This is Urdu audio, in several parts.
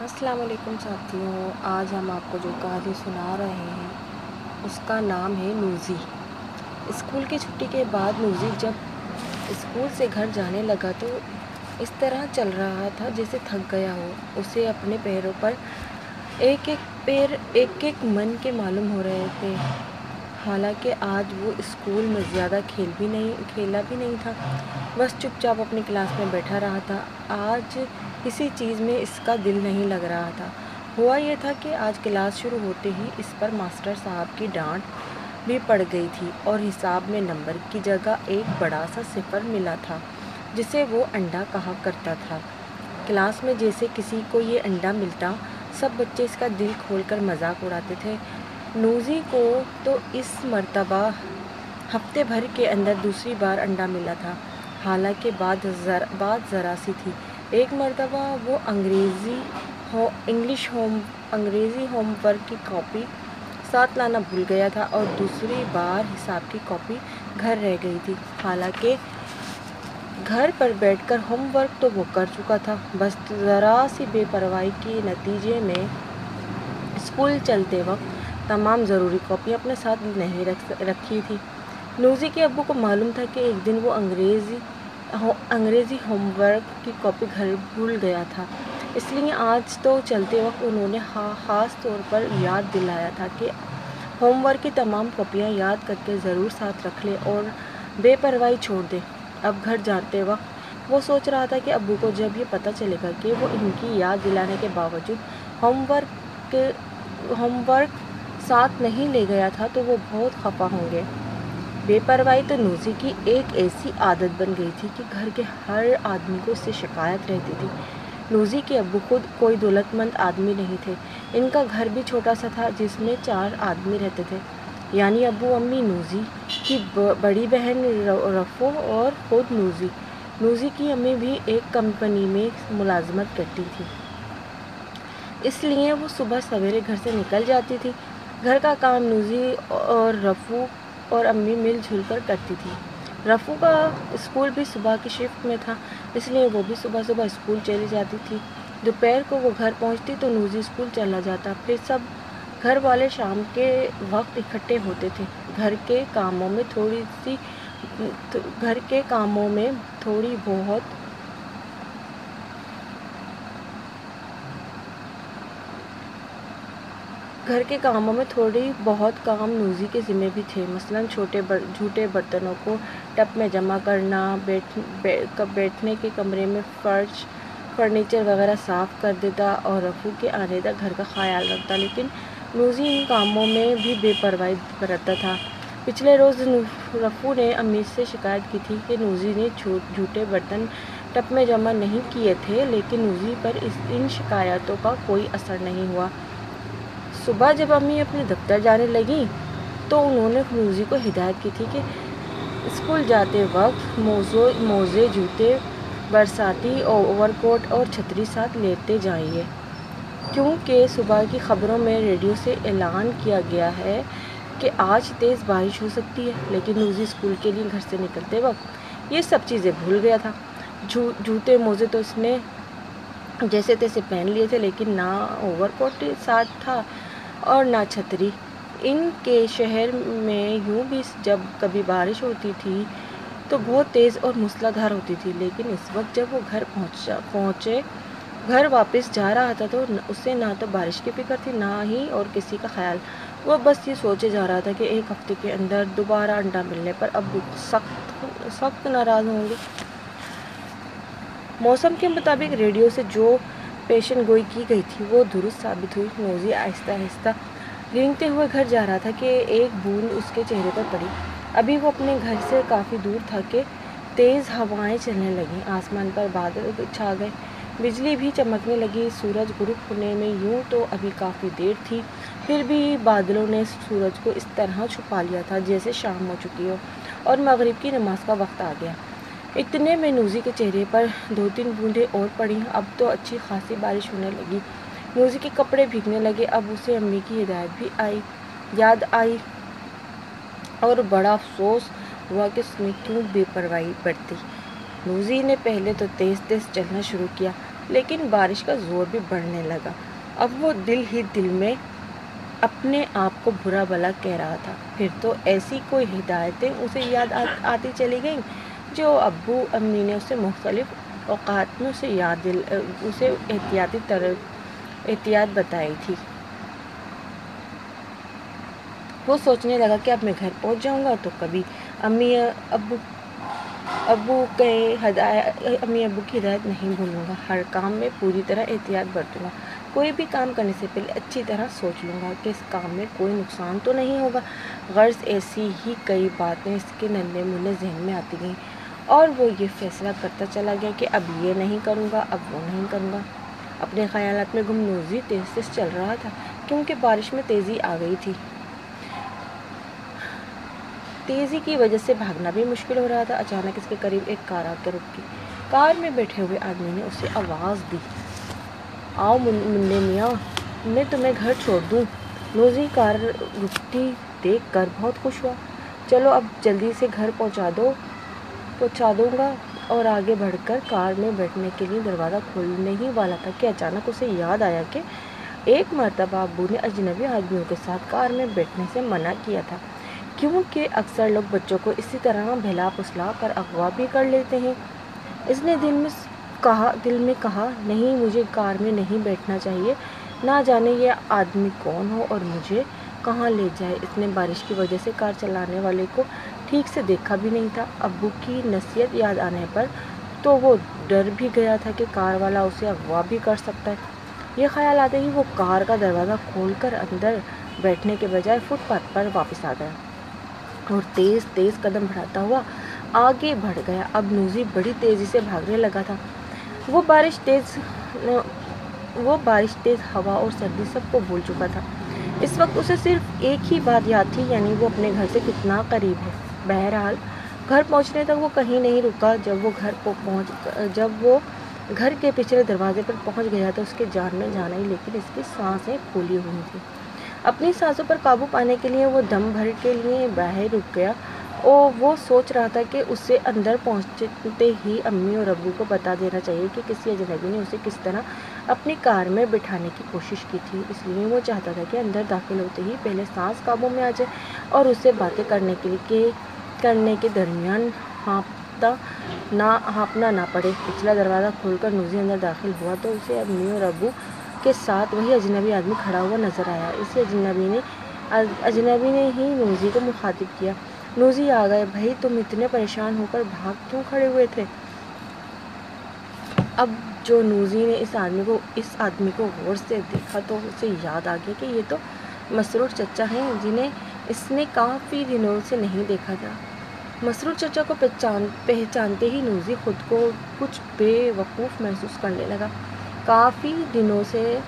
السلام علیکم ساتھیوں، آج ہم آپ کو جو کہانی سنا رہے ہیں، اس کا نام ہے نوزی۔ اسکول کی چھٹی کے بعد نوزی جب اسکول سے گھر جانے لگا تو اس طرح چل رہا تھا جیسے تھک گیا ہو۔ اسے اپنے پیروں پر ایک ایک پیر، ایک ایک من کے معلوم ہو رہے تھے۔ حالانکہ آج وہ اسکول میں زیادہ کھیل بھی نہیں، کھیلا بھی نہیں تھا۔ بس چپ چاپ اپنی کلاس میں بیٹھا رہا تھا۔ آج کسی چیز میں اس کا دل نہیں لگ رہا تھا۔ ہوا یہ تھا کہ آج کلاس شروع ہوتے ہی اس پر ماسٹر صاحب کی ڈانٹ بھی پڑ گئی تھی اور حساب میں نمبر کی جگہ ایک بڑا سا صفر ملا تھا، جسے وہ انڈا کہا کرتا تھا۔ کلاس میں جیسے کسی کو یہ انڈا ملتا، سب بچے اس کا دل کھول کر مذاق اڑاتے تھے۔ نوزی کو تو اس مرتبہ ہفتے بھر کے اندر دوسری بار انڈا ملا تھا۔ حالانکہ بات ذرا سی تھی۔ ایک مرتبہ وہ انگریزی ہو، انگلش ہوم، انگریزی ہوم ورک کی کاپی ساتھ لانا بھول گیا تھا اور دوسری بار حساب کی کاپی گھر رہ گئی تھی۔ حالانکہ گھر پر بیٹھ کر ہوم ورک تو وہ کر چکا تھا۔ بس ذرا سی بے پرواہی کے نتیجے میں اسکول چلتے وقت تمام ضروری کاپیاں اپنے ساتھ نہیں رکھ، رکھی تھی۔ نوزی کے ابو کو معلوم تھا کہ ایک دن وہ انگریزی انگریزی ہوم ورک کی کاپی گھر بھول گیا تھا۔ اس لیے آج تو چلتے وقت انہوں نے خاص طور پر یاد دلایا تھا کہ ہوم ورک کی تمام کاپیاں یاد کر کے ضرور ساتھ رکھ لے اور بے پرواہی چھوڑ دے اب گھر جاتے وقت وہ سوچ رہا تھا کہ ابو کو جب یہ پتہ چلے گا کہ وہ ان کی یاد دلانے کے باوجود ہوم ورک ہوم ورک ساتھ نہیں لے گیا تھا تو وہ بہت خفا ہوں گے۔ بے پرواہی تو نوزی کی ایک ایسی عادت بن گئی تھی کہ گھر کے ہر آدمی کو اس سے شکایت رہتی تھی۔ نوزی کے ابو خود کوئی دولت مند آدمی نہیں تھے۔ ان کا گھر بھی چھوٹا سا تھا جس میں چار آدمی رہتے تھے۔ یعنی ابو امی نوزی کی بڑی بہن رفو اور خود نوزی۔ نوزی کی امی بھی ایک کمپنی میں ملازمت کرتی تھی۔ اس لیے وہ صبح سویرے گھر سے نکل جاتی تھی۔ گھر کا کام نوزی اور رفو اور امی مل جل کر کرتی تھی۔ رفو کا اسکول بھی صبح کی شفٹ میں تھا، اس لیے وہ بھی صبح صبح اسکول چلی جاتی تھی۔ دوپہر کو وہ گھر پہنچتی تو نوزی اسکول چلا جاتا۔ پھر سب گھر والے شام کے وقت اکٹھے ہوتے تھے۔ گھر کے کاموں میں تھوڑی سی، گھر کے کاموں میں تھوڑی بہت گھر کے کاموں میں تھوڑی بہت کام نوزی کے ذمہ بھی تھے۔ مثلاً چھوٹے جھوٹے برتنوں کو ٹب میں جمع کرنا بیٹھنے کے کمرے میں فرش، فرنیچر وغیرہ صاف کر دیتا اور رفو کے آنے تک گھر کا خیال رکھتا، لیکن نوزی ان کاموں میں بھی بے پرواہی برتتا تھا۔ پچھلے روز رفو نے امی سے شکایت کی تھی کہ نوزی نے جھوٹے برتن ٹب میں جمع نہیں کیے تھے، لیکن نوزی پر اس ان شکایتوں کا کوئی اثر نہیں ہوا۔ صبح جب امی اپنے دفتر جانے لگیں تو انہوں نے نوزی کو ہدایت کی تھی کہ اسکول جاتے وقت موزے، جوتے برساتی اوور کوٹ اور چھتری ساتھ لیتے جائیے۔ کیونکہ صبح کی خبروں میں ریڈیو سے اعلان کیا گیا ہے کہ آج تیز بارش ہو سکتی ہے، لیکن نوزی اسکول کے لیے گھر سے نکلتے وقت یہ سب چیزیں بھول گیا تھا۔ جو، جوتے، موزے تو اس نے جیسے تیسے پہن لیے تھے، لیکن نہ اوور کوٹ ساتھ تھا۔ اور نہ چھتری۔ ان کے شہر میں یوں بھی جب کبھی بارش ہوتی تھی تو بہت تیز اور دھار ہوتی تھی، لیکن اس وقت جب وہ گھر پہنچا پہنچے، گھر واپس جا رہا تھا تو اسے نہ تو بارش کی فکر تھی، نہ ہی اور کسی کا خیال۔ وہ بس یہ سوچے جا رہا تھا کہ ایک ہفتے کے اندر دوبارہ انڈا ملنے پر اب سخت سخت ناراض ہوں گے۔ موسم کے مطابق ریڈیو سے جو پیشن گوئی کی گئی تھی، وہ درست ثابت ہوئی۔ نوزی آہستہ آہستہ رینگتے ہوئے گھر جا رہا تھا کہ ایک بوند اس کے چہرے پر پڑی۔ ابھی وہ اپنے گھر سے کافی دور تھا کہ تیز ہوائیں چلنے لگیں۔ آسمان پر بادل چھا گئے۔ بجلی بھی چمکنے لگی۔ سورج غروب ہونے میں یوں تو ابھی کافی دیر تھی، پھر بھی بادلوں نے سورج کو اس طرح چھپا لیا تھا جیسے شام ہو چکی ہو اور مغرب کی نماز کا وقت آ گیا۔ اتنے میں نوزی کے چہرے پر دو تین بوندیں اور پڑیں اب تو اچھی خاصی بارش ہونے لگی۔ نوزی کے کپڑے بھیگنے لگے۔ اب اسے امی کی ہدایت بھی آئی۔ یاد آئی۔ اور بڑا افسوس ہوا کہ اس نے کیوں بے پرواہی برتی۔ نوزی نے پہلے تو تیز تیز چلنا شروع کیا، لیکن بارش کا زور بھی بڑھنے لگا۔ اب وہ دل ہی دل میں اپنے آپ کو برا بلا کہہ رہا تھا۔ پھر تو ایسی کوئی ہدایتیں اسے یاد آتی چلی گئیں؟ جو ابو امی نے اسے مختلف اوقات میں اسے یاد دل، اسے احتیاطی طرح احتیاط بتائی تھی۔ وہ سوچنے لگا کہ اب میں گھر پہنچ جاؤں گا تو کبھی امی ابو ابو کے ہدایت، امی ابو کی ہدایت نہیں بھولوں گا۔ ہر کام میں پوری طرح احتیاط برتوں گا۔ کوئی بھی کام کرنے سے پہلے اچھی طرح سوچ لوں گا کہ اس کام میں کوئی نقصان تو نہیں ہوگا۔ غرض ایسی ہی کئی باتیں اس کے ننھے منہ ذہن میں آتی گئیں۔ اور وہ یہ فیصلہ کرتا چلا گیا کہ اب یہ نہیں کروں گا، اب وہ نہیں کروں گا۔ اپنے خیالات میں گمنوزی تیز تیز چل رہا تھا، کیونکہ بارش میں تیزی آ گئی تھی۔ تیزی کی وجہ سے بھاگنا بھی مشکل ہو رہا تھا۔ اچانک اس کے قریب ایک کار آ کے رک گئی کار میں بیٹھے ہوئے آدمی نے اسے آواز دی۔ آؤ منڈے میاں، میں تمہیں گھر چھوڑ دوں۔ نوزی کار رکتی دیکھ کر بہت خوش ہوا۔ چلو اب جلدی سے گھر پہنچا دو۔ پہنچا دوں گا اور آگے بڑھ کر کار میں بیٹھنے کے لیے دروازہ کھولنے ہی والا تھا کہ اچانک اسے یاد آیا کہ ایک مرتبہ ابو نے اجنبی آدمیوں کے ساتھ کار میں بیٹھنے سے منع کیا تھا کیونکہ اکثر لوگ بچوں کو اسی طرح بھلا پسلا کر اغوا بھی کر لیتے ہیں اس نے دل میں کہا دل میں کہا نہیں مجھے کار میں نہیں بیٹھنا چاہیے نہ جانے یہ آدمی کون ہو اور مجھے کہاں لے جائے اس نے بارش کی وجہ سے کار چلانے والے کو ٹھیک سے دیکھا بھی نہیں تھا۔ ابو کی نصیحت یاد آنے پر تو وہ ڈر بھی گیا تھا کہ کار والا اسے اغوا بھی کر سکتا ہے۔ یہ خیال آتے ہی وہ کار کا دروازہ کھول کر اندر بیٹھنے کے بجائے فٹ پاتھ پر واپس آ گیا اور تیز تیز قدم بڑھاتا ہوا آگے بڑھ گیا۔ اب نوزی بڑی تیزی سے بھاگنے لگا تھا۔ وہ بارش تیز، وہ بارش تیز ہوا اور سردی سب کو بھول چکا تھا۔ اس وقت اسے صرف ایک ہی بات یاد تھی یعنی وہ اپنے گھر سے کتنا قریب ہے۔ بہرحال گھر پہنچنے تک وہ کہیں نہیں رکا۔ جب وہ گھر پہنچ، جب وہ گھر کے پچھلے دروازے پر پہنچ گیا تو اس کے جان میں جانا ہی، لیکن اس کی سانسیں پھولی ہوئی تھیں۔ اپنی سانسوں پر قابو پانے کے لیے وہ دم بھر کے لیے باہر رک گیا اور وہ سوچ رہا تھا کہ اسے اندر پہنچتے ہی امی اور ابو کو بتا دینا چاہیے کہ کسی اجنبی نے اسے کس طرح اپنی کار میں بٹھانے کی کوشش کی تھی۔ اس لیے وہ چاہتا تھا کہ اندر داخل ہوتے ہی پہلے سانس قابو میں آ جائے۔ اور اسے باتیں کرنے کے لیے کرنے کے درمیان ہانپتا نہ، ہانپنا نہ پڑے۔ پچھلا دروازہ کھول کر نوزی اندر داخل ہوا تو اسے امی اور ابو کے ساتھ وہی اجنبی آدمی کھڑا ہوا نظر آیا۔ اسی اجنبی نے اجنبی نے ہی نوزی کو مخاطب کیا۔ نوزی آ گئے۔ بھائی، تم اتنے پریشان ہو کر بھاگ کیوں کھڑے ہوئے تھے؟ اب جو نوزی نے اس آدمی کو، اس آدمی کو غور سے دیکھا تو اسے یاد آ گیا کہ یہ تو مسرور چچا ہیں جنہیں اس نے کافی دنوں سے نہیں دیکھا تھا۔ مسرور چچا کو پہچان، پہچانتے ہی نوزی خود کو کچھ بے وقوف محسوس کرنے لگا۔ کافی دنوں سے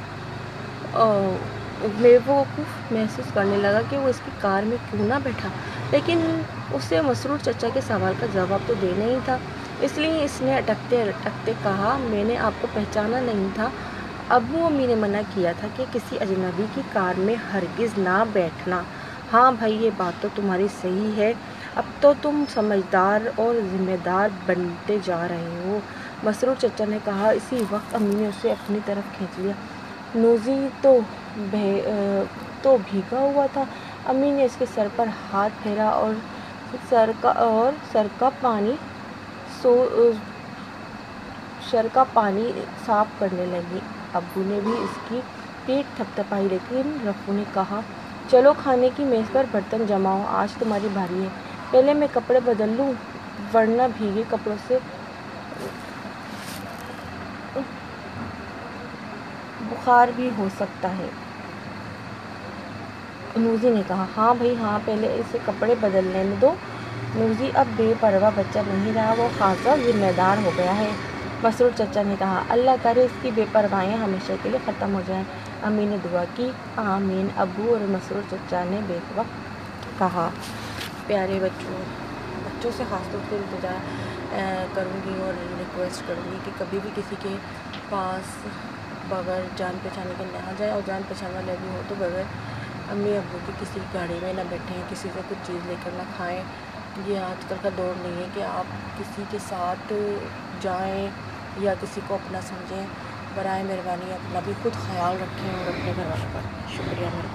بے وقوف محسوس کرنے لگا کہ وہ اس کی کار میں کیوں نہ بیٹھا۔ لیکن اسے مسرور چچا کے سوال کا جواب تو دینا ہی تھا۔ اس لیے اس نے اٹکتے اٹکتے کہا، میں نے آپ کو پہچانا نہیں تھا۔ ابو امی نے منع کیا تھا کہ کسی اجنبی کی کار میں ہرگز نہ بیٹھنا۔ ہاں بھائی، یہ بات تو تمہاری صحیح ہے۔ اب تو تم سمجھدار اور ذمہ دار بنتے جا رہے ہو۔ مسرور چچا نے کہا، اسی وقت امی نے اسے اپنی طرف کھینچ لیا۔ نوزی تو تو بھیگا ہوا تھا۔ امی نے اس کے سر پر ہاتھ پھیرا اور سر کا، اور سر کا پانی سو سر کا پانی صاف کرنے لگی۔ ابو نے بھی اس کی پیٹ تھپ تھپائی لیکن رفو نے کہا چلو کھانے کی میز پر برتن جماؤ آج تمہاری بھاری ہے۔ پہلے میں کپڑے بدل لوں، ورنہ بھیگے کپڑوں سے بخار بھی ہو سکتا ہے۔ نوزی نے کہا ہاں بھائی ہاں پہلے اسے کپڑے بدلنے دو۔ نوزی اب بے پرواہ بچہ نہیں رہا، وہ خاصا ذمہ دار ہو گیا ہے۔ مسرور چچا نے کہا، اللہ کرے اس کی بے پروائیاں ہمیشہ کے لیے ختم ہو جائیں۔ امی نے دعا کی، آمین۔ ابو اور مسرور چچا نے بے وقت کہا، پیارے بچوں بچوں سے خاص طور سے التجا کروں گی اور ریکویسٹ کروں گی کہ کبھی بھی کسی کے پاس بغیر جان پہچانے کے نہ جائے اور جان پہچان والے بھی ہو تو بغیر امی ابو کی کسی گاڑی میں نہ بیٹھیں، کسی سے کچھ چیز لے کر نہ کھائیں۔ یہ آج کل کا دور نہیں ہے کہ آپ کسی کے ساتھ جائیں یا کسی کو اپنا سمجھیں، برائے مہربانی اپنا بھی خود خیال رکھیں اور اپنے گھر والوں کا شکریہ میرا